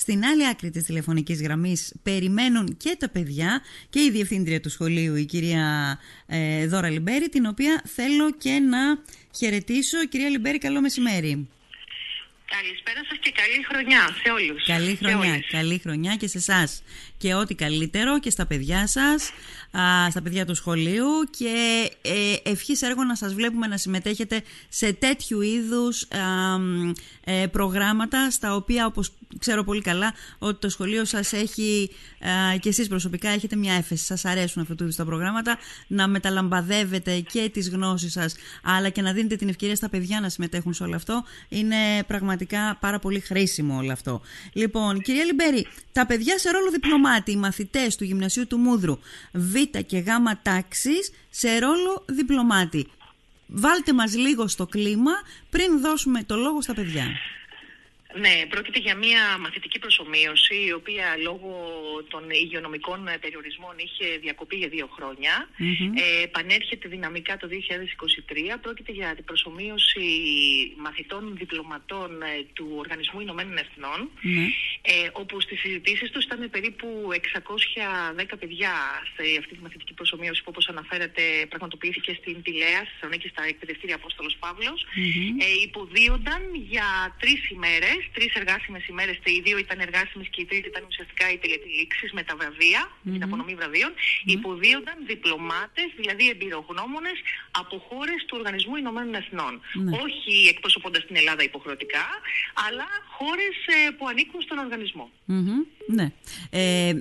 Στην άλλη άκρη της τηλεφωνικής γραμμής περιμένουν και τα παιδιά και η διευθύντρια του σχολείου, η κυρία ε, Δώρα Λιμπέρη, την οποία θέλω και να χαιρετήσω. Κυρία Λιμπέρη, καλό μεσημέρι. Καλησπέρα σας και καλή χρονιά σε όλους. Καλή χρονιά, καλή χρονιά και σε εσάς. Και ό,τι καλύτερο και στα παιδιά σας, στα παιδιά του σχολείου και ε, ευχής έργο να σας βλέπουμε να συμμετέχετε σε τέτοιου είδους ε, προγράμματα στα οποία όπως ξέρω πολύ καλά ότι το σχολείο σας έχει και εσείς προσωπικά έχετε μια έφεση, σας αρέσουν αυτού του είδους τα προγράμματα να μεταλαμπαδεύετε και τις γνώσεις σας αλλά και να δίνετε την ευκαιρία στα παιδιά να συμμετέχουν σε όλο αυτό είναι πραγματικά πάρα πολύ χρήσιμο όλο αυτό. Λοιπόν, κυρία Λιμπέρη, τα παιδιά σε ρόλο διπλωμάτη, οι μαθητές του Γυμνασίου του Μούδρου Β και Γ τάξης σε ρόλο διπλωμάτη. Βάλτε μας λίγο στο κλίμα πριν δώσουμε το λόγο στα παιδιά. Ναι, πρόκειται για μια μαθητική προσωμείωση η οποία λόγω των υγειονομικών περιορισμών είχε διακοπεί για δύο χρόνια. Ε, επανέρχεται δυναμικά το 2023. Πρόκειται για την προσωμείωση μαθητών διπλωματών ε, του Οργανισμού Ηνωμένων ναι. ε, όπου στις συζητήσεις τους ήταν περίπου 610 παιδιά σε αυτή τη μαθητική προσωμείωση που όπως αναφέρατε πραγματοποιήθηκε στην Τηλέα, στη Θεσσαλονίκης στα εκπαιδευτήρια Απόστολος Παύλος. Ε, υποδίονταν για τρεις ημέρες τρεις εργάσιμες ημέρες, οι δύο ήταν εργάσιμες και η τρίτη ήταν ουσιαστικά οι τελετηλήξει με τα βραβεία, mm-hmm. την απονομή βραβείων. Mm-hmm. Υποδίονταν διπλωμάτες, δηλαδή εμπειρογνώμονες από χώρες του Οργανισμού Ηνωμένων Εθνών. Mm-hmm. Όχι εκπροσωπώντας την Ελλάδα υποχρεωτικά, αλλά χώρες ε, που ανήκουν στον οργανισμό. Ναι. Ε,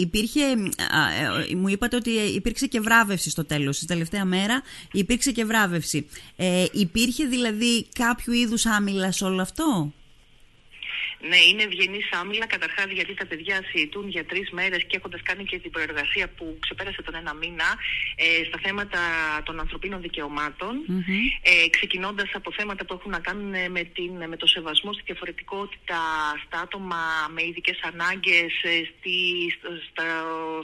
υπήρχε, ε, μου είπατε ότι υπήρξε και βράβευση στο τέλος, στη τελευταία μέρα υπήρξε και βράβευση. Ε, υπήρχε δηλαδή κάποιο είδους άμυλα σε όλο αυτό; Ναι, είναι ευγενή άμυλα. Καταρχάς, γιατί τα παιδιά συζητούν για τρεις μέρες και έχοντας κάνει και την προεργασία που ξεπέρασε τον ένα μήνα ε, στα θέματα των ανθρωπίνων δικαιωμάτων. Mm-hmm. Ε, Ξεκινώντας από θέματα που έχουν να κάνουν ε, με, την, με το σεβασμό στη διαφορετικότητα στα άτομα με ειδικές ανάγκες, ε, στο, στο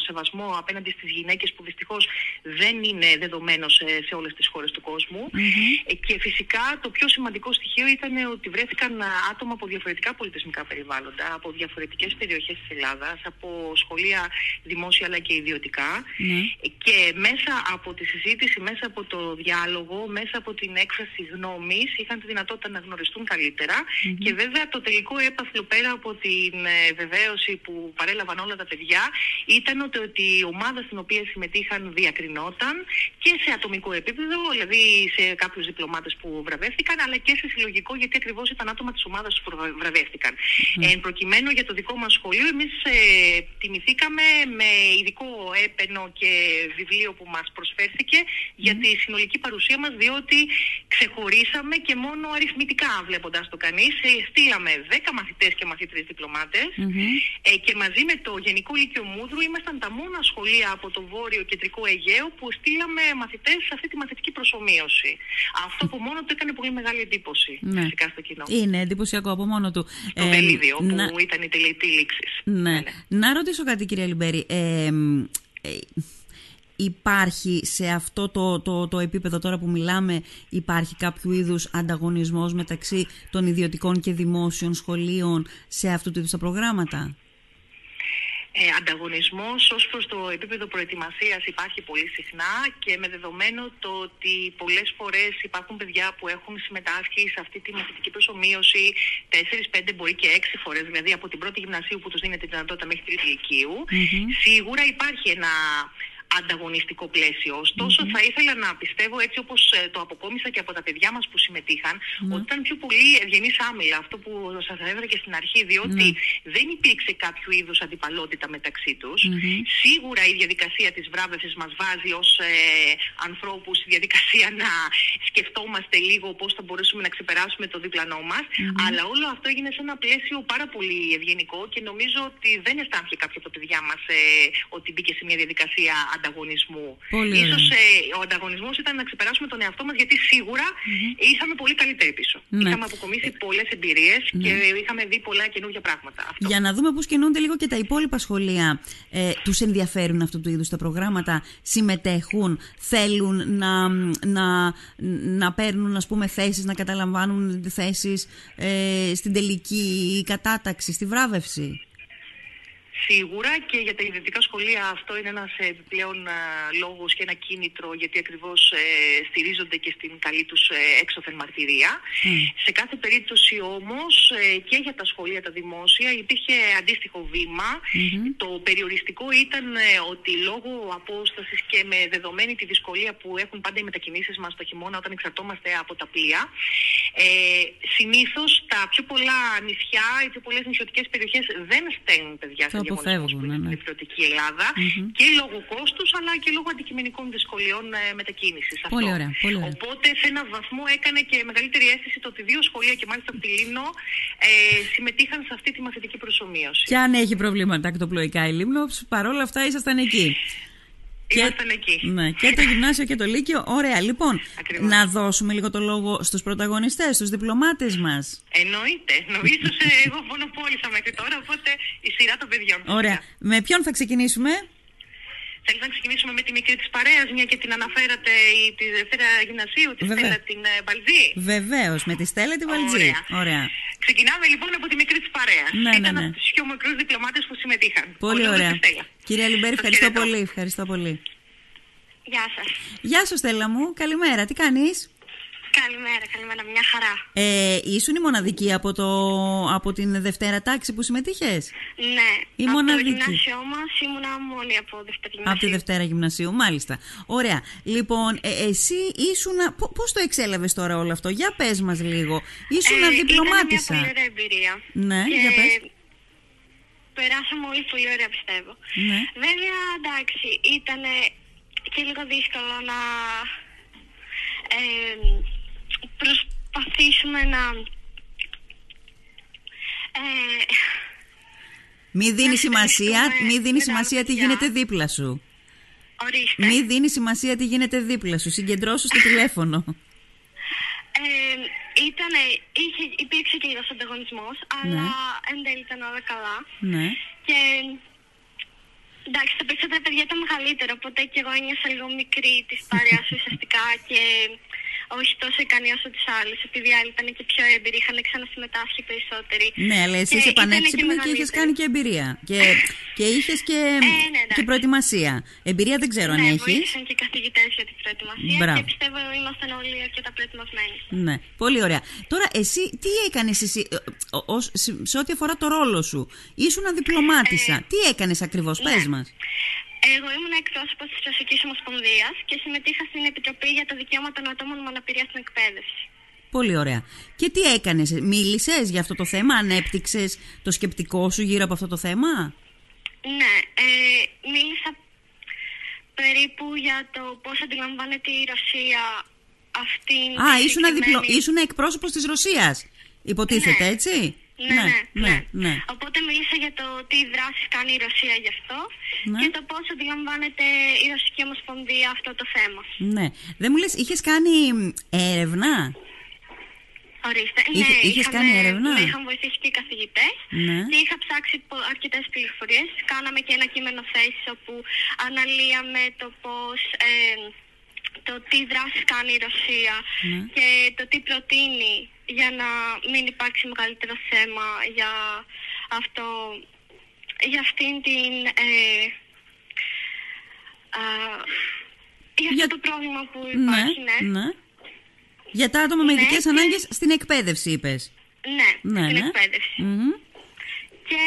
σεβασμό απέναντι στις γυναίκες που δυστυχώς δεν είναι δεδομένος σε, σε όλες τις χώρες του κόσμου. Mm-hmm. και φυσικά το πιο σημαντικό στοιχείο ήταν ότι βρέθηκαν άτομα από διαφορετικά πολιτισμικά περιβάλλοντα, από διαφορετικές περιοχές της Ελλάδας, από σχολεία δημόσια αλλά και ιδιωτικά. Ναι. Και μέσα από τη συζήτηση, μέσα από το διάλογο, μέσα από την έκφραση γνώμης, είχαν τη δυνατότητα να γνωριστούν Και βέβαια το τελικό έπαθλο πέρα από την ε, βεβαίωση που παρέλαβαν όλα τα παιδιά ήταν ότι, ότι η ομάδα στην οποία συμμετείχαν διακρινόταν και σε ατομικό επίπεδο, δηλαδή σε κάποιους διπλωμάτες που βραβεύτηκαν, αλλά και σε συλλογικό, γιατί ακριβώς ήταν άτομα της ομάδας που βραβεύτηκαν. Mm. Εν προκειμένου για το δικό μας σχολείο, εμείς ε, τιμηθήκαμε με ειδικό έπαινο και βιβλίο που μας προσφέρθηκε για τη συνολική παρουσία μας, διότι ξεχωρίσαμε και μόνο αριθμητικά βλέποντας το κανείς. Ε, στείλαμε 10 μαθητές και μαθήτρες ε, και μαζί με το Γενικό Λύκειο Μούδρου ήμασταν τα μόνα σχολεία από το Βόρειο Κεντρικό Αιγαίο που στείλαμε μαθητές σε αυτή τη μαθητική προσωμείωση. Αυτό από μόνο του έκανε πολύ μεγάλη εντύπωση ναι. φυσικά στο κοινό. Είναι εντυπωσιακό από μόνο του. Ε, βελίδι όπου να... ήταν η τελετή λήξη. Ναι. ναι. Να ρωτήσω κάτι κυρία Λιμπέρη. Ε, ε, υπάρχει σε αυτό το, το, το επίπεδο τώρα που μιλάμε υπάρχει κάποιο είδους ανταγωνισμός μεταξύ των ιδιωτικών και δημόσιων σχολείων σε αυτού του είδους τα προγράμματα; Ε, ανταγωνισμός ως προς το επίπεδο προετοιμασίας υπάρχει πολύ συχνά και με δεδομένο το ότι πολλές φορές υπάρχουν παιδιά που έχουν συμμετάσχει σε αυτή τη μαθητική προσωμείωση 4, 5 μπορεί και 6 φορές, δηλαδή από την πρώτη γυμνασίου που τους δίνεται τη δυνατότητα μέχρι τρίτη ηλικίου. Σίγουρα υπάρχει ένα ανταγωνιστικό πλαίσιο. θα ήθελα να πιστεύω, έτσι όπως ε, το αποκόμισα και από τα παιδιά μας που συμμετείχαν, ότι ήταν πιο πολύ ευγενής άμυλα. Αυτό που σας ανέφερα και στην αρχή, διότι δεν υπήρξε κάποιο είδους αντιπαλότητα μεταξύ τους. Σίγουρα η διαδικασία της βράβευσης μας βάζει ως ε, ανθρώπους στη διαδικασία να σκεφτόμαστε λίγο πώς θα μπορέσουμε να ξεπεράσουμε το διπλανό μας. Αλλά όλο αυτό έγινε σε ένα πλαίσιο πάρα πολύ ευγενικό και νομίζω ότι δεν αισθάνθηκε κάποιο από τα παιδιά μας ε, ότι μπήκε σε μια διαδικασία ανταγωνισμού ανταγωνισμού. Πολύ Ίσως ε, ο ανταγωνισμός ήταν να ξεπεράσουμε τον εαυτό μας γιατί σίγουρα ήρθαμε πολύ καλύτεροι πίσω. Ναι. Είχαμε αποκομίσει πολλές εμπειρίες και είχαμε δει πολλά καινούργια πράγματα. Αυτό. Για να δούμε πώς κινούνται λίγο και τα υπόλοιπα σχολεία. Ε, τους ενδιαφέρουν αυτού του είδους τα προγράμματα, συμμετέχουν, θέλουν να, να, να παίρνουν ας πούμε θέσεις, να καταλαμβάνουν θέσεις ε, στην τελική κατάταξη, στη βράβευση; Σίγουρα και για τα ιδιωτικά σχολεία αυτό είναι ένας ε, επιπλέον α, λόγος και ένα κίνητρο γιατί ακριβώς ε, στηρίζονται και στην καλή τους ε, έξωθεν μαρτυρία. Σε κάθε περίπτωση όμως ε, και για τα σχολεία τα δημόσια υπήρχε αντίστοιχο βήμα. Το περιοριστικό ήταν ε, ότι λόγω απόστασης και με δεδομένη τη δυσκολία που έχουν πάντα οι μετακινήσεις μας το χειμώνα όταν εξαρτώμαστε από τα πλοία ε, συνήθως τα πιο πολλά νησιά, οι πιο πολλές νησιωτικές περιοχές δεν στέλνουν παιδιά σε Το διαγωνισμούς αποφεύγουν, που ναι, είναι ναι. στην υπηρετική Ελλάδα και λόγω κόστους αλλά και λόγω αντικειμενικών δυσκολιών ε, μετακίνησης. Αυτό. Πολύ ωραία, πολύ ωραία. Οπότε σε έναν βαθμό έκανε και μεγαλύτερη αίσθηση το ότι δύο σχολεία και μάλιστα από τη Λίμνο ε, συμμετείχαν σε αυτή τη μαθητική προσωμείωση. Και αν έχει προβλήματα ακτοπλοϊκά η Λίμνος, παρόλα αυτά ήσασταν εκεί. Ήμασταν εκεί. Ναι, και το γυμνάσιο και το λύκειο. Ωραία, λοιπόν, Ακριβώς. να δώσουμε λίγο το λόγο στους πρωταγωνιστές, στους διπλωμάτες μας. Εννοείται. Νομίζω σε εγώ μονοπόλησα μέχρι τώρα, οπότε η σειρά των παιδιών. Ωραία. Με ποιον θα ξεκινήσουμε; Θέλεις να ξεκινήσουμε με τη μικρή της παρέας, μια και την αναφέρατε η, τη Δευτέρα Γυμνασίου, τη Βέβαια. Στέλλα την ε, Μπαλτζή; Βεβαίως, με τη Στέλλα τη Βαλτζή. Ωραία. Ωραία. Ξεκινάμε λοιπόν από τη μικρή της παρέας. Ναι, ναι, Ήταν ναι. από τους πιο μικρούς διπλωμάτες που συμμετείχαν. Πολύ Ο Λούδος ωραία. και η Στέλλα. Κυρία Λιμπέρη, Σας ευχαριστώ χαιρετώ. πολύ. Ευχαριστώ πολύ. Γεια σας. Γεια σου, Στέλλα μου. Καλημέρα. Τι κάνεις; Καλημέρα, καλημέρα, μια χαρά. Ε, ήσουν η μοναδική από, το, από την Δευτέρα τάξη που συμμετείχες; Ναι, Η από μοναδική. το γυμνάσιο μας ήμουνα μόνη από δεύτερη γυμνασίου. Από τη Δευτέρα Γυμνασίου, μάλιστα. Ωραία. Λοιπόν, ε, εσύ ήσουν. Πώς το εξέλαβες τώρα όλο αυτό, για πες μας λίγο. Ήσουν Ε, διπλωμάτισα. Ήταν μια πολύ ωραία εμπειρία. Ναι, και για πες. περάσαμε όλοι πολύ ωραία πιστεύω. Ναι. Βέβαια, εντάξει, ήταν και λίγο δύσκολο να ε, προσπαθήσουμε να... Ε, Μη δίνεις Να σημασία, συντονιστούμε μη δίνεις με τα σημασία τι παιδιά. γίνεται δίπλα σου. ορίστε. Μη δίνεις σημασία τι γίνεται δίπλα σου. Συγκεντρώσου στο τηλέφωνο. Ε, ήτανε, είχε, υπήρξε και λίγος ανταγωνισμός, αλλά εν τέλει ήταν όλα καλά. ναι. Και εντάξει, τα περισσότερα παιδιά ήταν μεγαλύτερα, οπότε και εγώ ένιωσα λίγο μικρή της παρέας ουσιαστικά και όχι τόσο ικανή όσο τις άλλες, επειδή οι άλλοι ήταν και πιο έμπειροι, είχαν ξανασυμμετάσχει περισσότεροι. Ναι, αλλά εσύ Και είσαι ήτανε πανέξυπνη και είχες μεγαλύτεροι. κάνει και εμπειρία. Και, και είχες και, ναι, εντάξει. και προετοιμασία. Εμπειρία δεν ξέρω αν ναι, έχεις. βοήθησαν και οι καθηγητές για την προετοιμασία Μπράβο. και πιστεύω ήμασταν όλοι αρκετά προετοιμασμένοι. Ναι, πολύ ωραία. Τώρα, εσύ τι έκανες εσύ, ε, ο- ως- σε ό,τι αφορά το ρόλο σου; Ήσουν διπλωμάτισα. Ε, τι έκανες ακριβώς, ναι. πες μας. Εγώ ήμουν εκπρόσωπος της Ρωσικής Ομοσπονδίας και συμμετείχα στην Επιτροπή για τα Δικαιώματα των Ατόμων με Αναπηρία στην Εκπαίδευση. Πολύ ωραία. Και τι έκανες, μίλησες για αυτό το θέμα, ανέπτυξες το σκεπτικό σου γύρω από αυτό το θέμα; Ναι, ε, μίλησα περίπου για το πώς αντιλαμβάνεται η Ρωσία αυτήν Α, τη ήσουν, διπλω... συγκεκριμένη- ήσουν εκπρόσωπος της Ρωσίας, υποτίθεται, Ναι. έτσι; Ναι, ναι, ναι, ναι. Οπότε μίλησα για το τι δράσεις κάνει η Ρωσία γι' αυτό Ναι. και το πώς αντιλαμβάνεται η Ρωσική Ομοσπονδία αυτό το θέμα. Ναι. Δεν μου λες, είχες κάνει έρευνα; Ορίστε. Είχε- ναι, είχες είχαμε- κάνει έρευνα; Με είχαν βοηθήσει και οι καθηγητές Ναι. και είχα ψάξει αρκετές πληροφορίες. Κάναμε και ένα κείμενο θέσης όπου αναλύαμε το πώς ε, το τι δράσεις κάνει η Ρωσία Ναι. και το τι προτείνει για να μην υπάρξει μεγαλύτερο θέμα για αυτό για αυτήν την ε, α, για αυτό Για- το πρόβλημα που Ναι, υπάρχει, ναι. ναι. Για τα άτομα με Ναι, ειδικές και- ανάγκες στην εκπαίδευση, είπες. Ναι, Ναι, στην ναι. εκπαίδευση. Μμμ. Και,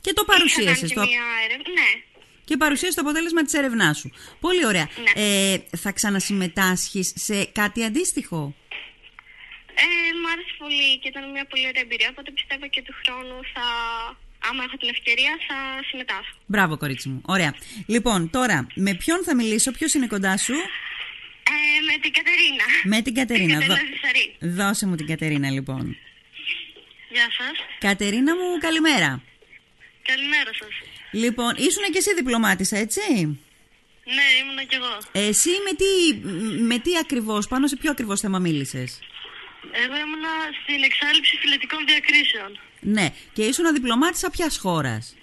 Και το είχα παρουσίασες κάνει και το- Μια έρευνα. Ναι. Και παρουσίασες το αποτέλεσμα της έρευνάς σου. Πολύ ωραία. Ναι. Ε, θα ξανασυμμετάσχεις σε κάτι αντίστοιχο; Ε, μ' άρεσε πολύ και ήταν μια πολύ ωραία εμπειρία. Οπότε πιστεύω και του χρόνου θα, άμα έχω την ευκαιρία, θα συμμετάσχω. Μπράβο, κορίτσι μου. Ωραία. Λοιπόν, τώρα, με ποιον θα μιλήσω, ποιος είναι κοντά σου; Ε, με την Κατερίνα. Με την Κατερίνα. Την Δώ- Κατερίνα Ζησαρή. Δώσε μου την Κατερίνα, λοιπόν. Γεια σας. Κατερίνα μου, καλημέρα. Καλημέρα σας. Λοιπόν, ήσουν και εσύ διπλωμάτισα, έτσι; Ναι, ήμουνα κι εγώ. Εσύ με τι, με τι ακριβώς, πάνω σε ποιο ακριβώς θέμα μίλησες; Εγώ ήμουνα στην εξάλληψη φιλετικών διακρίσεων Ναι, και ήσουν διπλωμάτησα ποιας χώρας;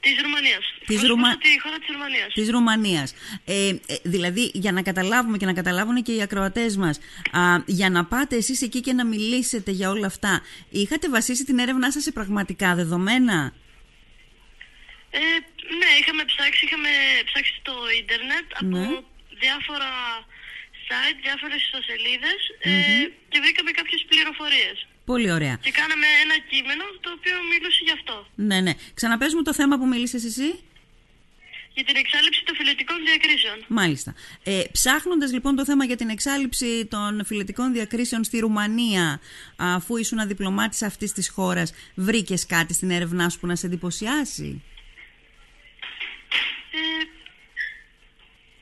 της Ρουμανίας. Της Εκπροσωπούσα Ρουμα- τη χώρα της Ρουμανίας. Της Ρουμανίας. Ε, ε, δηλαδή, για να καταλάβουμε και να καταλάβουν και οι ακροατές μας, α, για να πάτε εσείς εκεί και να μιλήσετε για όλα αυτά, είχατε βασίσει την έρευνά σας σε πραγματικά δεδομένα; Ε, ναι, είχαμε ψάξει, είχαμε ψάξει στο ίντερνετ από Ναι. διάφορα site, διάφορες ιστοσελίδες ε, και βρήκαμε κάποιες πληροφορίες. Πολύ ωραία. Και κάναμε ένα κείμενο το οποίο μιλούσε γι' αυτό. Ναι, ναι. Ξαναπες μου το θέμα που μίλησες εσύ. Για την εξάλληψη των φιλετικών διακρίσεων. Μάλιστα. Ε, ψάχνοντας λοιπόν το θέμα για την εξάλληψη των φιλετικών διακρίσεων στη Ρουμανία, αφού ήσουν διπλωμάτης αυτής της χώρας, βρήκες κάτι στην έρευνά σου που να σε εντυπωσιάσει; Ε,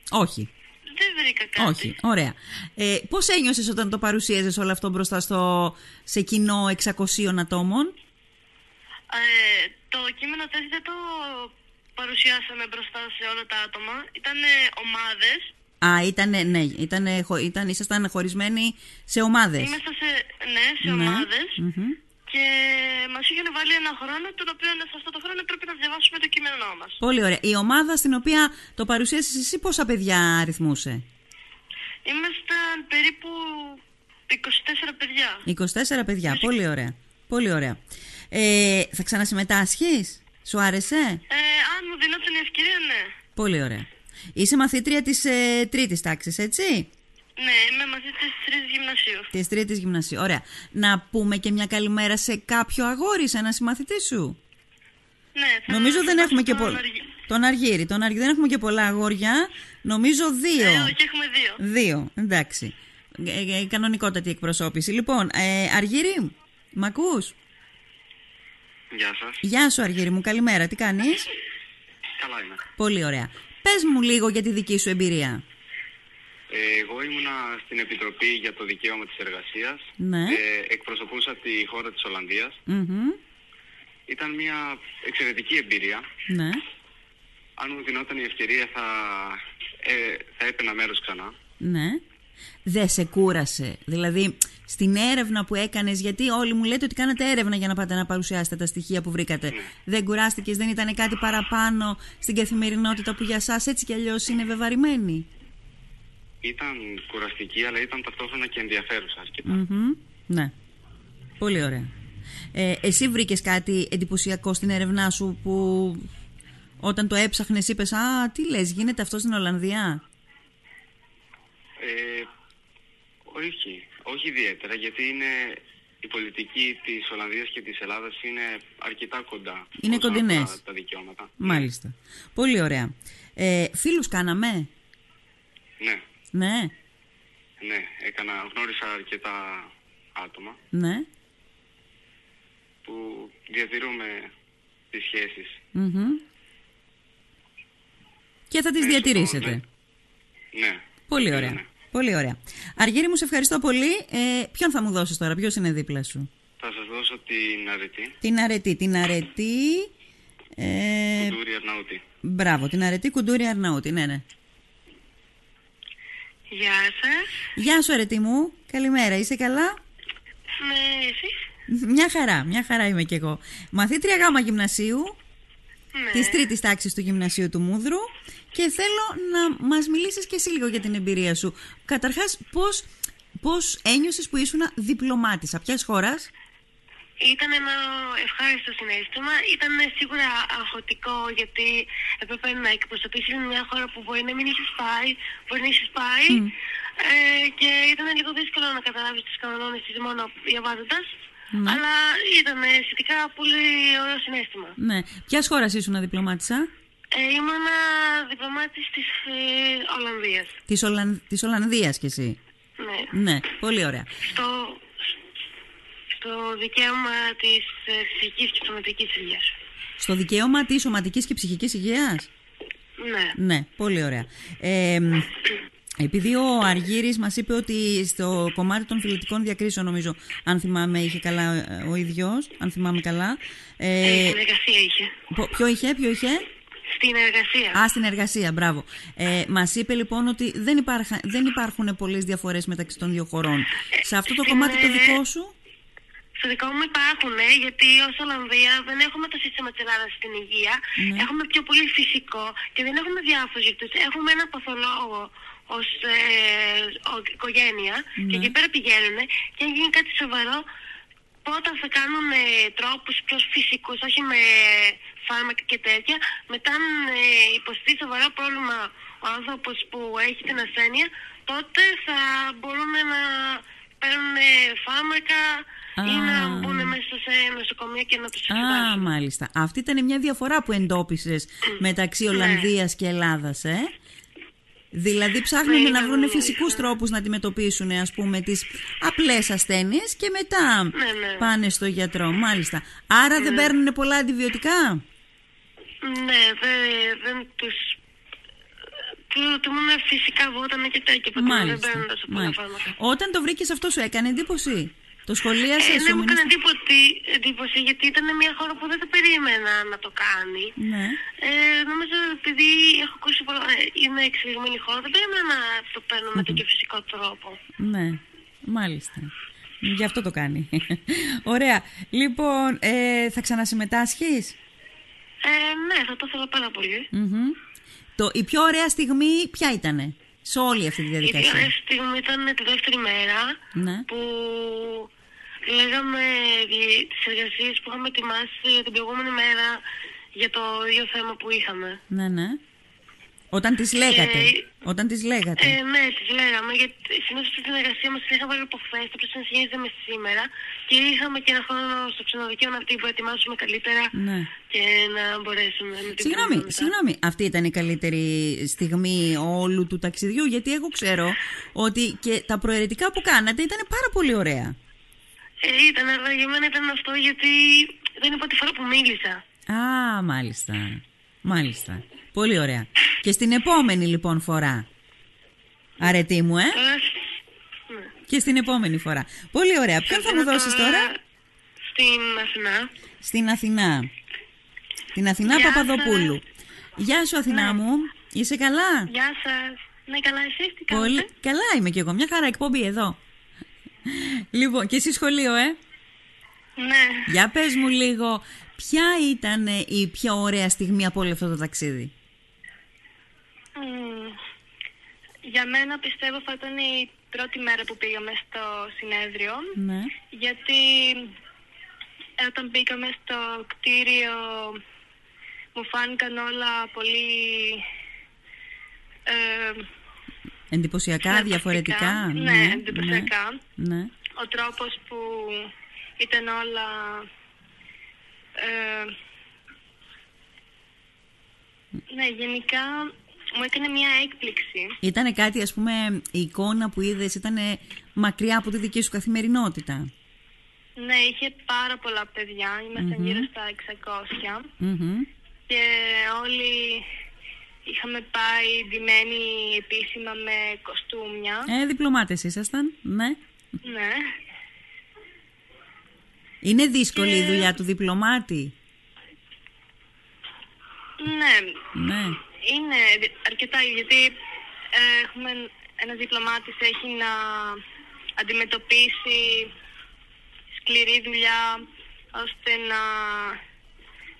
Όχι. Δεν βρήκα κάτι. Όχι. Ωραία. Ε, πώς ένιωσες όταν το παρουσίαζες όλο αυτό μπροστά στο, σε κοινό 600 ατόμων; Ε, το κείμενο τest δεν το παρουσιάσαμε μπροστά σε όλα τα άτομα. Ήταν ομάδες. Α, ήτανε, ναι, ήτανε, χω- ήταν, ήσασταν χωρισμένοι σε ομάδες. Είμαστε σε, ναι, σε Ναι. ομάδες. Μμμ. Και μας είχαν βάλει ένα χρόνο, τον οποίο σε αυτό το χρόνο πρέπει να διαβάσουμε το κείμενό μας. Πολύ ωραία. Η ομάδα στην οποία το παρουσίασες εσύ πόσα παιδιά αριθμούσε; Ήμασταν περίπου 24 παιδιά. 24 παιδιά. Πολύ ωραία. Πολύ ωραία. Ε, θα ξανασυμμετάσχεις; Σου άρεσε; Ε, αν μου δινόταν η ευκαιρία, ναι. Πολύ ωραία. Είσαι μαθήτρια της ε, τρίτης τάξης, έτσι; Ναι, είμαι μαθήτης της τρίτης γυμνασίου. Της τρίτης γυμνασίου. Ωραία. Να πούμε και μια καλημέρα σε κάποιο αγόρι, σε ένα συμμαθητή σου; Ναι, θα Νομίζω δεν δώσω έχουμε και τον πολλά. Αργυ- Τον Αργύρι. Τον Αργύρι. Δεν έχουμε και πολλά αγόρια. Νομίζω δύο. Ε, όχι, έχουμε δύο. Δύο. Εντάξει. Ε, ε, κανονικότατη εκπροσώπηση. Λοιπόν, ε, Αργύρι, μ' ακούς; Γεια σας. Γεια σου Αργύρι μου, καλημέρα. Τι κάνεις; Καλά είμαι. Πολύ ωραία. Πες μου λίγο για τη δική σου εμπειρία. Ε, εγώ ήμουνα στην Επιτροπή για το Δικαίωμα της Εργασίας. Ναι. Ε, εκπροσωπούσα τη χώρα της Ολλανδίας. Μμμ. Ήταν μια εξαιρετική εμπειρία. Ναι. Αν μου δινόταν η ευκαιρία θα, ε, θα έπαιρνα μέρος ξανά. Ναι. Δεν σε κούρασε. Δηλαδή, στην έρευνα που έκανες, γιατί όλοι μου λέτε ότι κάνατε έρευνα για να πάτε να παρουσιάσετε τα στοιχεία που βρήκατε. Δεν κουράστηκες, δεν ήταν κάτι παραπάνω στην καθημερινότητα που για σας έτσι κι αλλιώς είναι βεβαρημένη; Ήταν κουραστική αλλά ήταν ταυτόχρονα και ενδιαφέρουσα αρκετά. Μμμ. Ναι. Πολύ ωραία. Ε, εσύ βρήκες κάτι εντυπωσιακό στην έρευνά σου που όταν το έψαχνες είπες «Α, τι λες, γίνεται αυτό στην Ολλανδία». Ε, όχι, όχι ιδιαίτερα γιατί είναι η πολιτική της Ολλανδίας και της Ελλάδας είναι αρκετά κοντά. Είναι όσον κοντινές. αφορά Τα δικαιώματα. Μάλιστα. Πολύ ωραία. Ε, φίλους κάναμε; Ναι, Ναι. ναι, έκανα, γνώρισα αρκετά άτομα Ναι. που διατηρούμε τις σχέσεις. Μμμ. Και θα τις Ναι, διατηρήσετε. σωστό, Ναι. Πολύ Ναι, ωραία. ναι. Πολύ ωραία. Αργύρι μου, σε ευχαριστώ πολύ. Ε, ποιον θα μου δώσεις τώρα, ποιος είναι δίπλα σου; Θα σας δώσω την αρετή, Την αρετή. Την αρετή... Ε, Ντούρι Αρναούτη. μπράβο, την αρετή κουντούρι Αρναούτη. Ναι, ναι. Γεια σας. Γεια σου αρετή μου. Καλημέρα. Είσαι καλά; Ναι, εσείς; Μια χαρά, μια χαρά είμαι κι εγώ. Μαθήτρια γάμα γυμνασίου, Ναι. της τρίτης τάξης του γυμνασίου του Μούδρου και θέλω να μας μιλήσεις και εσύ λίγο για την εμπειρία σου. Καταρχάς, πώς, πώς ένιωσες που ήσουν διπλωμάτησα, ποιας χώρας; Ήταν ένα ευχάριστο συνέστημα. Ήταν σίγουρα αγχωτικό γιατί έπρεπε να εκπροσωπήσεις μια χώρα που μπορεί να μην έχεις πάει, μπορεί να έχεις πάει. Ε, και ήταν λίγο δύσκολο να καταλάβεις τους κανόνες της μόνο διαβάζοντας. Αλλά ήταν σχετικά πολύ ωραίο συνέστημα. Ναι. Ποιας χώρας ήσουν διπλωμάτησα; Ε, ήμουν διπλωμάτης της ε, Ολλανδίας. Της, Ολλαν... της Ολλανδίας κι εσύ; Ναι. Ναι, πολύ ωραία. Στο, στο δικαίωμα της ε, ψυχικής και σωματικής υγείας. Στο δικαίωμα της σωματικής και ψυχικής υγείας; Ναι. Ναι, πολύ ωραία. Ε, επειδή ο Αργύρης μας είπε ότι στο κομμάτι των φιλετικών διακρίσεων, νομίζω, αν θυμάμαι, είχε καλά ε, ο ίδιος, αν θυμάμαι καλά. Ε, Ε, συνεργασία είχε. πο- ποιο είχε, ποιο είχε; Στην εργασία. Α, στην εργασία, μπράβο. Ε, Μας είπε λοιπόν ότι δεν, υπάρχα, δεν υπάρχουν πολλές διαφορές μεταξύ των δύο χωρών. Σε αυτό το στην, κομμάτι το ε, δικό σου; Στο δικό μου υπάρχουν, ε, γιατί ως Ολλανδία δεν έχουμε το σύστημα της Ελλάδας στην υγεία. Ναι. Έχουμε πιο πολύ φυσικό και δεν έχουμε διάφορους γιατρού. Έχουμε ένα παθολόγο ως ε, ο- οικογένεια και Ναι. εκεί πέρα πηγαίνουν και αν γίνει κάτι σοβαρό, πρώτα θα κάνουν ε, τρόπους πιο φυσικούς, όχι με φάρμακα και τέτοια. Μετά αν ε, υποστεί σοβαρό πρόβλημα ο άνθρωπος που έχει την ασθένεια, τότε θα μπορούν να παίρνουν ε, φάρμακα ή Α. να μπουν μέσα σε νοσοκομεία και να τους Α, εξετάσουν. μάλιστα. Αυτή ήταν μια διαφορά που εντόπισες μεταξύ Ολλανδίας και Ελλάδας, ε. Δηλαδή ψάχνουν Ναι, να ήταν- βρουν φυσικούς τρόπους να αντιμετωπίσουν ας πούμε τις απλές ασθένειες και μετά Ναι, ναι. πάνε στο γιατρό. Μάλιστα. Άρα δεν παίρνουν πολλά αντιβιωτικά; Ναι, δεν, δεν τους... Του, του μόνο φυσικά βότανα και τέτοια, οπότε δεν Μάλιστα. παίρνουν τόσο πολλά Μάλιστα. φάρμακα. Όταν το βρήκες αυτό σου έκανε εντύπωση; Το σχολίασες, Ε, σου ναι, μου μείνες- έκανε εντύπωση, εντύπωση γιατί ήταν μια χώρα που δεν το περίμενα να το κάνει. Ναι. Ε, νομίζω επειδή έχω ακούσει πολλά, ε, είναι εξελιγμένη χώρα, δεν περίμενα να το παίρνω με τέτοιο φυσικό τρόπο. Ναι, μάλιστα. Γι' αυτό το κάνει. Ωραία. Λοιπόν, ε, θα ξανασυμμετάσχεις; Ε, ναι, θα το ήθελα πάρα πολύ. Μμμ. Το, η πιο ωραία στιγμή ποια ήτανε; Σε όλη αυτή τη Η διαδικασία. πιο στιγμή ήταν τη δεύτερη μέρα Ναι. που λέγαμε δι- τις εργασίες που είχαμε ετοιμάσει την προηγούμενη μέρα για το ίδιο θέμα που είχαμε. Ναι, ναι. Όταν τις λέγατε. Και- Όταν τις λέγατε. Ε, ναι, τις λέγαμε, γιατί συνήθως στην εργασία μας είχα βάλει από χθες, το να συνεχίζεται με σήμερα και είχαμε και ένα χρόνο στο ξενοδοχείο να την προετοιμάσουμε καλύτερα Ναι. και να μπορέσουμε να την Συγγνώμη, πούμε μετά. συγγνώμη. Αυτή ήταν η καλύτερη στιγμή όλου του ταξιδιού, γιατί εγώ ξέρω ότι και τα προαιρετικά που κάνατε ήταν πάρα πολύ ωραία. Ε, ήταν, αλλά για μένα ήταν αυτό γιατί δεν είναι η πρώτη φορά που μίλησα. Α, μάλιστα. Μάλιστα. Πολύ ωραία. Και στην επόμενη λοιπόν φορά. Αρετή μου, ε. Τώρα, ναι. Και στην επόμενη φορά. Πολύ ωραία. Ποιον θα μου δώσεις τώρα; Στην Αθηνά. Στην Αθηνά. Την Αθηνά Γεια Παπαδοπούλου. Γεια σου Αθηνά μου. Είσαι καλά; Γεια σας. Ναι, καλά, εσείς τι Πολύ... κάνετε. Καλά είμαι κι εγώ. Μια χαρά εκπομπή εδώ. Λοιπόν, και εσύ σχολείο, ε. Ναι. Για πες μου λίγο, ποια ήταν ε, η πιο ωραία στιγμή από όλο αυτό το ταξίδι; Μμμ. Για μένα πιστεύω θα ήταν η πρώτη μέρα που πήγαμε στο συνέδριο. Ναι. Γιατί όταν μπήκαμε στο κτίριο μου φάνηκαν όλα πολύ ε, Εντυπωσιακά, φανταστικά. διαφορετικά. Ναι, εντυπωσιακά. Ναι. ναι. Ο τρόπος που ήταν όλα ε, ναι, γενικά μου έκανε μια έκπληξη. Ήτανε κάτι, ας πούμε, η εικόνα που είδες ήταν μακριά από τη δική σου καθημερινότητα; Ναι, είχε πάρα πολλά παιδιά, ήμασταν γύρω στα 600 Μμμ. και όλοι είχαμε πάει ντυμένοι επίσημα με κοστούμια. Ε, διπλωμάτες ήσασταν, ναι. Ναι. Είναι δύσκολη η Και- δουλειά του διπλωμάτη; Ναι, Ναι. Είναι αρκετά γιατί ε, έχουμε ένα διπλωμάτης έχει να αντιμετωπίσει σκληρή δουλειά ώστε να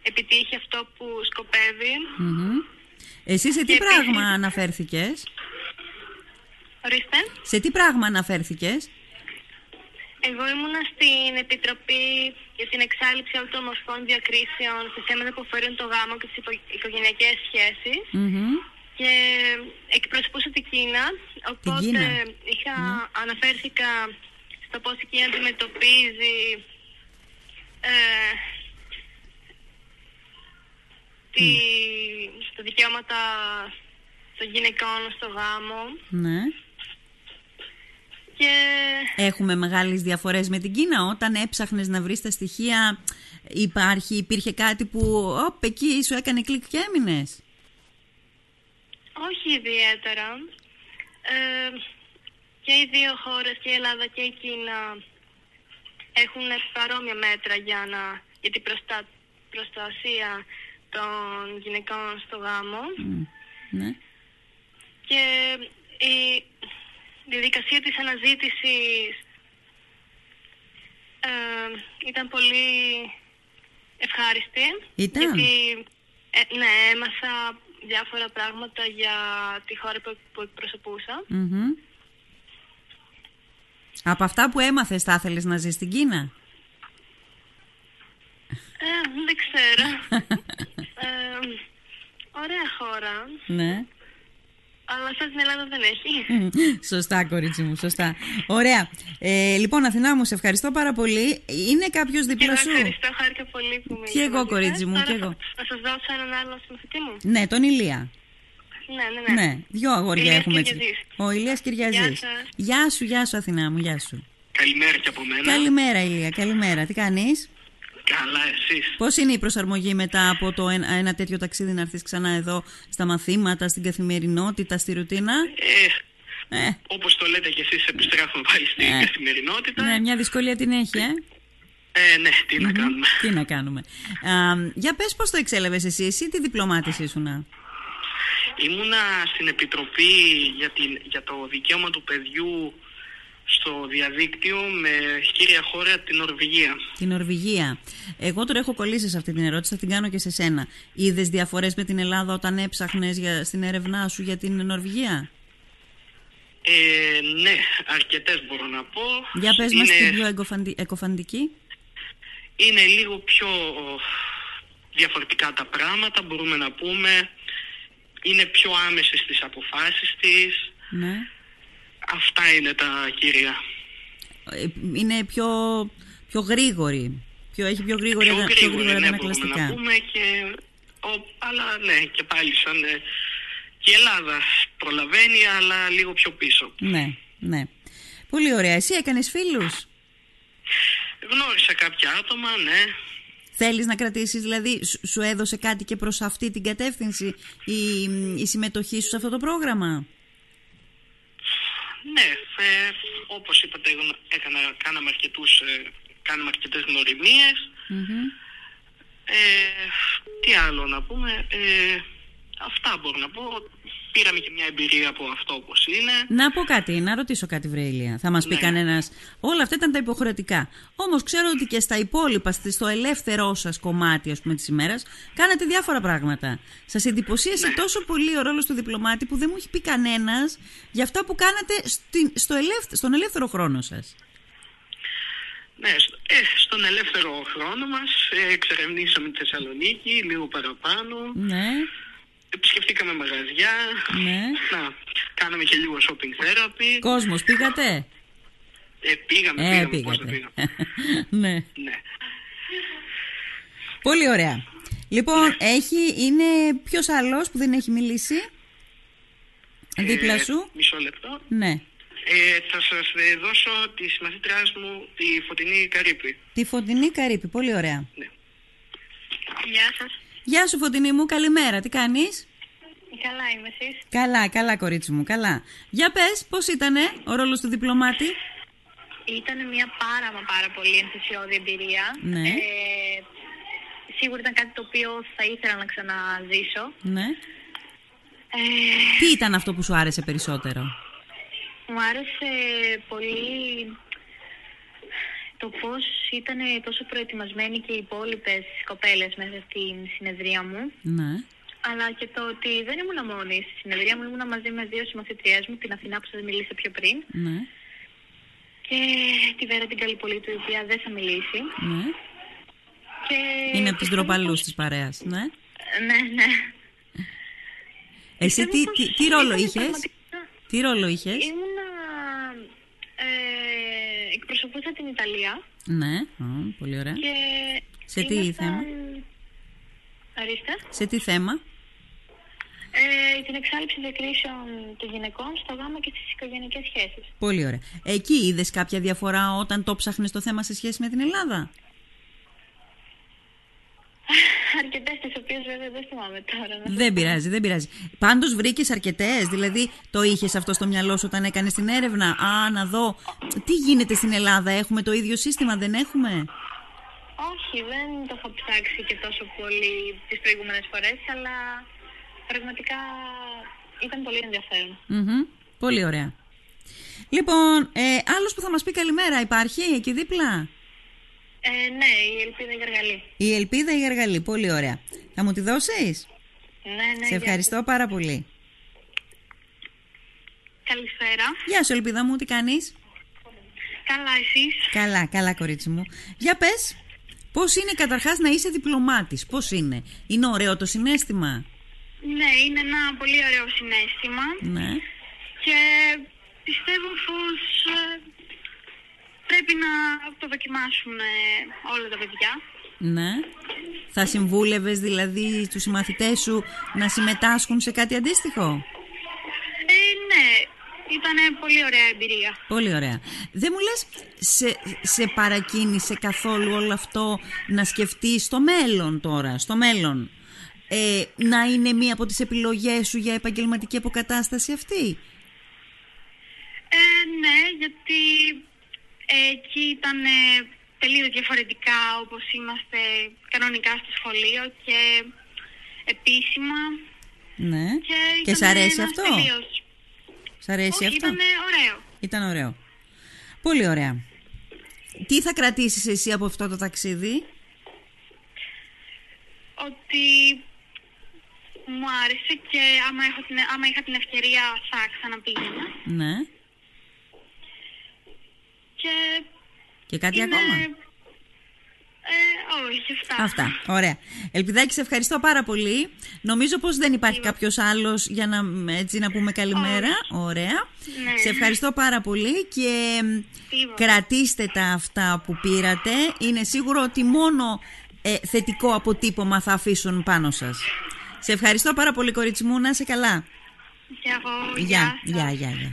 επιτύχει αυτό που σκοπεύει. Μμμ. Εσύ σε τι Και πράγμα επίσης- αναφέρθηκες; Ορίστε. Σε τι πράγμα αναφέρθηκες; Εγώ ήμουνα στην Επιτροπή για την εξάλληψη όλων των μορφών διακρίσεων σε θέματα που αφορούν το γάμο και τις υπο- οικογενειακές σχέσεις Μμμ. και εκπροσωπούσα την Κίνα, οπότε Κίνα. Ναι. είχα, αναφέρθηκα στο πώς η Κίνα αντιμετωπίζει ε, τη, στα δικαιώματα των γυναικών στο γάμο Ναι. και Έχουμε μεγάλες διαφορές με την Κίνα. Όταν έψαχνες να βρεις τα στοιχεία, υπάρχει, υπήρχε κάτι που οπ, εκεί σου έκανε κλικ και έμεινες. όχι ιδιαίτερα. Ε, και οι δύο χώρες, και η Ελλάδα και η Κίνα, έχουν παρόμοια μέτρα για, να, για την προστα, προστασία των γυναικών στο γάμο Μμ, Ναι. και η διαδικασία της αναζήτησης ε, ήταν πολύ ευχάριστη. Ήταν; Γιατί ε, ναι, έμαθα διάφορα πράγματα για τη χώρα που, που εκπροσωπούσα. Μμμ. Από αυτά που έμαθες θα ήθελες να ζεις στην Κίνα; Ε, δεν ξέρω. ε, ωραία χώρα, Ναι. Αλλά σαν την Ελλάδα δεν έχει. Μμ, Σωστά, κορίτσι μου, σωστά. Ωραία. Ε, λοιπόν, Αθηνά μου, σε ευχαριστώ πάρα πολύ. Είναι κάποιος Και δίπλα εγώ σου; ευχαριστώ, χάρηκα πολύ που με Κι εγώ, μαζί κορίτσι σας. μου, Τώρα κι θα- εγώ. Θα σας δώσω έναν άλλο συμμαθητή μου. Ναι, τον Ηλία. Ναι, ναι, ναι. Ναι, δυο αγόρια Ηλίας έχουμε έτσι. Κυριαζής. Ο Ηλίας Κυριαζής. Γεια σας. Γεια σου, γεια σου Αθηνά μου, γεια σου. Καλημέρα και από μένα. Καλημέρα Ηλία, καλημέρα. Τι κάνεις; Καλά, εσείς. Πώς είναι η προσαρμογή μετά από το ένα, ένα τέτοιο ταξίδι να έρθεις ξανά εδώ στα μαθήματα, στην καθημερινότητα, στη ρουτίνα; Ε, Ε, όπως το λέτε και εσείς, επιστρέφουμε πάλι στην Ε. καθημερινότητα. ναι, μια δυσκολία την έχει, ε. Ε, ναι, τι να κάνουμε. Τι να κάνουμε. Α, για πες πώς το εξέλαβες εσύ, εσύ τι διπλωμάτης ήσουνα; Ήμουνα στην Επιτροπή για, την, για το δικαίωμα του παιδιού στο διαδίκτυο με κύρια χώρα την Νορβηγία. Την Νορβηγία. Εγώ τώρα έχω κολλήσει σε αυτή την ερώτηση, θα την κάνω και σε σένα. Είδες διαφορές με την Ελλάδα όταν έψαχνες στην έρευνά σου για την Νορβηγία; Ε, ναι, αρκετές μπορώ να πω. Για πες μας είναι, την πιο εγκοφαντι- εκοφαντική. είναι λίγο πιο διαφορετικά τα πράγματα, μπορούμε να πούμε. Είναι πιο άμεσες στις αποφάσεις της. Ναι. Αυτά είναι τα κύρια. Ε, Είναι πιο, πιο γρήγορη. Πιο, έχει πιο γρήγορη, πιο πιο γρήγορα, γρήγορα ναι, τα μπορούμε να ανακλαστικά. πούμε και, ο, αλλά ναι, και πάλι σαν ε, και η Ελλάδα προλαβαίνει, αλλά λίγο πιο πίσω. Ναι, ναι. Πολύ ωραία. Εσύ έκανες φίλους; Γνώρισα κάποια άτομα, ναι. Θέλεις να κρατήσεις, δηλαδή σου- σου έδωσε κάτι και προς αυτή την κατεύθυνση η, η συμμετοχή σου σε αυτό το πρόγραμμα; Ναι, ε, όπως είπατε, γνω- έκανα, κάναμε, αρκετούς, ε, κάναμε αρκετές γνωριμίες. Μμμ. Ε, τι άλλο να πούμε, ε, αυτά μπορώ να πω. Πήραμε και μια εμπειρία από αυτό όπως είναι. Να πω κάτι, να ρωτήσω κάτι, Βρέιλια. Θα μας πει Ναι. κανένας. Όλα αυτά ήταν τα υποχρεωτικά. Όμως ξέρω ότι και στα υπόλοιπα, στη- στο ελεύθερό σας κομμάτι ας πούμε, της ημέρας, κάνατε διάφορα πράγματα. Σας εντυπωσίασε Ναι. τόσο πολύ ο ρόλος του διπλωμάτη που δεν μου έχει πει κανένας για αυτά που κάνατε στην- στο ελεύθε- στον ελεύθερο χρόνο σας. Ναι, σ- ε, στον ελεύθερο χρόνο μας ε, εξερευνήσαμε τη Θεσσαλονίκη λίγο παραπάνω. Ναι, Επισκεφτήκαμε μαγαζιά. ναι. Να, κάναμε και λίγο shopping therapy. Κόσμος, πήγατε; Ε, πήγαμε, Ε, πήγαμε, πώς δεν πήγατε. πήγαμε. ναι. ναι. Πολύ ωραία. Λοιπόν, έχει, είναι ποιος άλλος που δεν έχει μιλήσει; Δίπλα Ε, σου. Μισό λεπτό. Ναι. Ε, θα σας ε, δώσω τη συμμαθήτριά μου, τη Φωτεινή Καρύπη. Τη Φωτεινή Καρύπη. Πολύ ωραία. Ναι. Γεια σας. Γεια σου Φωτεινή μου, καλημέρα. Τι κάνεις; Καλά είμαι εσείς; Καλά, καλά κορίτσι μου, καλά. Για πες, πώς ήτανε ο ρόλος του διπλωμάτη; Ήταν μια πάρα μα πάρα πολύ ενθουσιώδη εμπειρία. Ναι. Ε, σίγουρα ήταν κάτι το οποίο θα ήθελα να ξαναζήσω. Ναι. Ε, Τι ήταν αυτό που σου άρεσε περισσότερο; μου άρεσε πολύ το πώς ήταν τόσο προετοιμασμένοι και οι υπόλοιπες κοπέλες μέσα στην συνεδρία μου. Ναι. Αλλά και το ότι δεν ήμουν μόνη στη συνεδρία μου, ήμουν μαζί με δύο συμμαθητριές μου, την Αθηνά που σας μίλησα πιο πριν Ναι. και τη Βέρα την Καλυπολίτου, η οποία δεν θα μιλήσει. Ναι. Και Είναι από τους πιστεύω ντροπαλούς πως- της παρέας, ναι. Ναι, ναι. Εσύ Πιστεύω τι, πως τι, τι ρόλο ήταν είχες; πραγματικά- Τι ρόλο είχες; Ήμουνα... Ε, εκπροσωπούσα την Ιταλία Ναι, Α, πολύ ωραία. και... Σε τι ήμασταν- θέμα; Ορίστε. Σε τι θέμα; Ε, την εξάλληψη διακρίσεων των γυναικών στο γάμο και στις οικογενειακές σχέσεις. Πολύ ωραία. Εκεί είδες κάποια διαφορά όταν το ψάχνεις το θέμα σε σχέση με την Ελλάδα; Αρκετές τις οποίες βέβαια δεν θυμάμαι τώρα. να σας Δεν πω. πειράζει, δεν πειράζει. Πάντως βρήκες αρκετές, δηλαδή το είχες αυτό στο μυαλό σου όταν έκανες την έρευνα. Α, να δω. Τι γίνεται στην Ελλάδα, έχουμε το ίδιο σύστημα, δεν έχουμε; Όχι, όχι, δεν το έχω ψάξει και τόσο πολύ τις προηγούμενες φορές, αλλά πραγματικά ήταν πολύ ενδιαφέρον. Μμμ. Πολύ ωραία. Λοιπόν, ε, άλλος που θα μας πει καλημέρα υπάρχει εκεί δίπλα; Ε, ναι, η Ελπίδα Γεργαλή. Η Ελπίδα η Γεργαλή. Πολύ ωραία. Θα μου τη δώσεις; Ναι, ναι. Σε ευχαριστώ πάρα πολύ. Καλησπέρα. Γεια σου Ελπίδα μου, τι κάνεις; Καλά, εσείς; Καλά, καλά κορίτσι μου. Για πες, πώς είναι καταρχάς να είσαι διπλωμάτης, πώς είναι; Είναι ωραίο το συνέστημα; Ναι, είναι ένα πολύ ωραίο συνέστημα Ναι. και πιστεύω πως ε, πρέπει να το δοκιμάσουν ε, όλα τα παιδιά. Ναι. Θα συμβούλευες δηλαδή τους συμμαθητές σου να συμμετάσχουν σε κάτι αντίστοιχο; Ε, ναι, ήταν πολύ ωραία εμπειρία. Πολύ ωραία. Δεν μου λες, σε, σε παρακίνησε καθόλου όλο αυτό να σκεφτείς στο μέλλον τώρα, στο μέλλον, ε, να είναι μία από τις επιλογές σου για επαγγελματική αποκατάσταση αυτή; Ε, ναι, γιατί ε, εκεί ήταν ε, τελείως διαφορετικά όπως είμαστε κανονικά στο σχολείο και επίσημα. Ναι. Και, Και σ' ήταν αρέσει ένας αυτό; τελείως- Σ' αρέσει Όχι, αυτό; ήταν ωραίο. Ήταν ωραίο. Πολύ ωραία. Τι θα κρατήσεις εσύ από αυτό το ταξίδι; Ότι μου άρεσε και άμα, έχω την, άμα είχα την ευκαιρία θα ξαναπήγαινα. Ναι. Και Και κάτι είναι... ακόμα; Ε, όχι, αυτά. Αυτά. Ωραία. Ελπιδάκη, σε ευχαριστώ πάρα πολύ. Νομίζω πως δεν υπάρχει κάποιος άλλος για να, έτσι, να πούμε καλημέρα. Ωραία. Ναι. Σε ευχαριστώ πάρα πολύ και μ, Τίποτα. κρατήστε τα αυτά που πήρατε. Είναι σίγουρο ότι μόνο ε, θετικό αποτύπωμα θα αφήσουν πάνω σας. Σε ευχαριστώ πάρα πολύ κορίτσι μου. Να είσαι καλά. Και εγώ, Γεια, σας. γεια, γεια. γεια.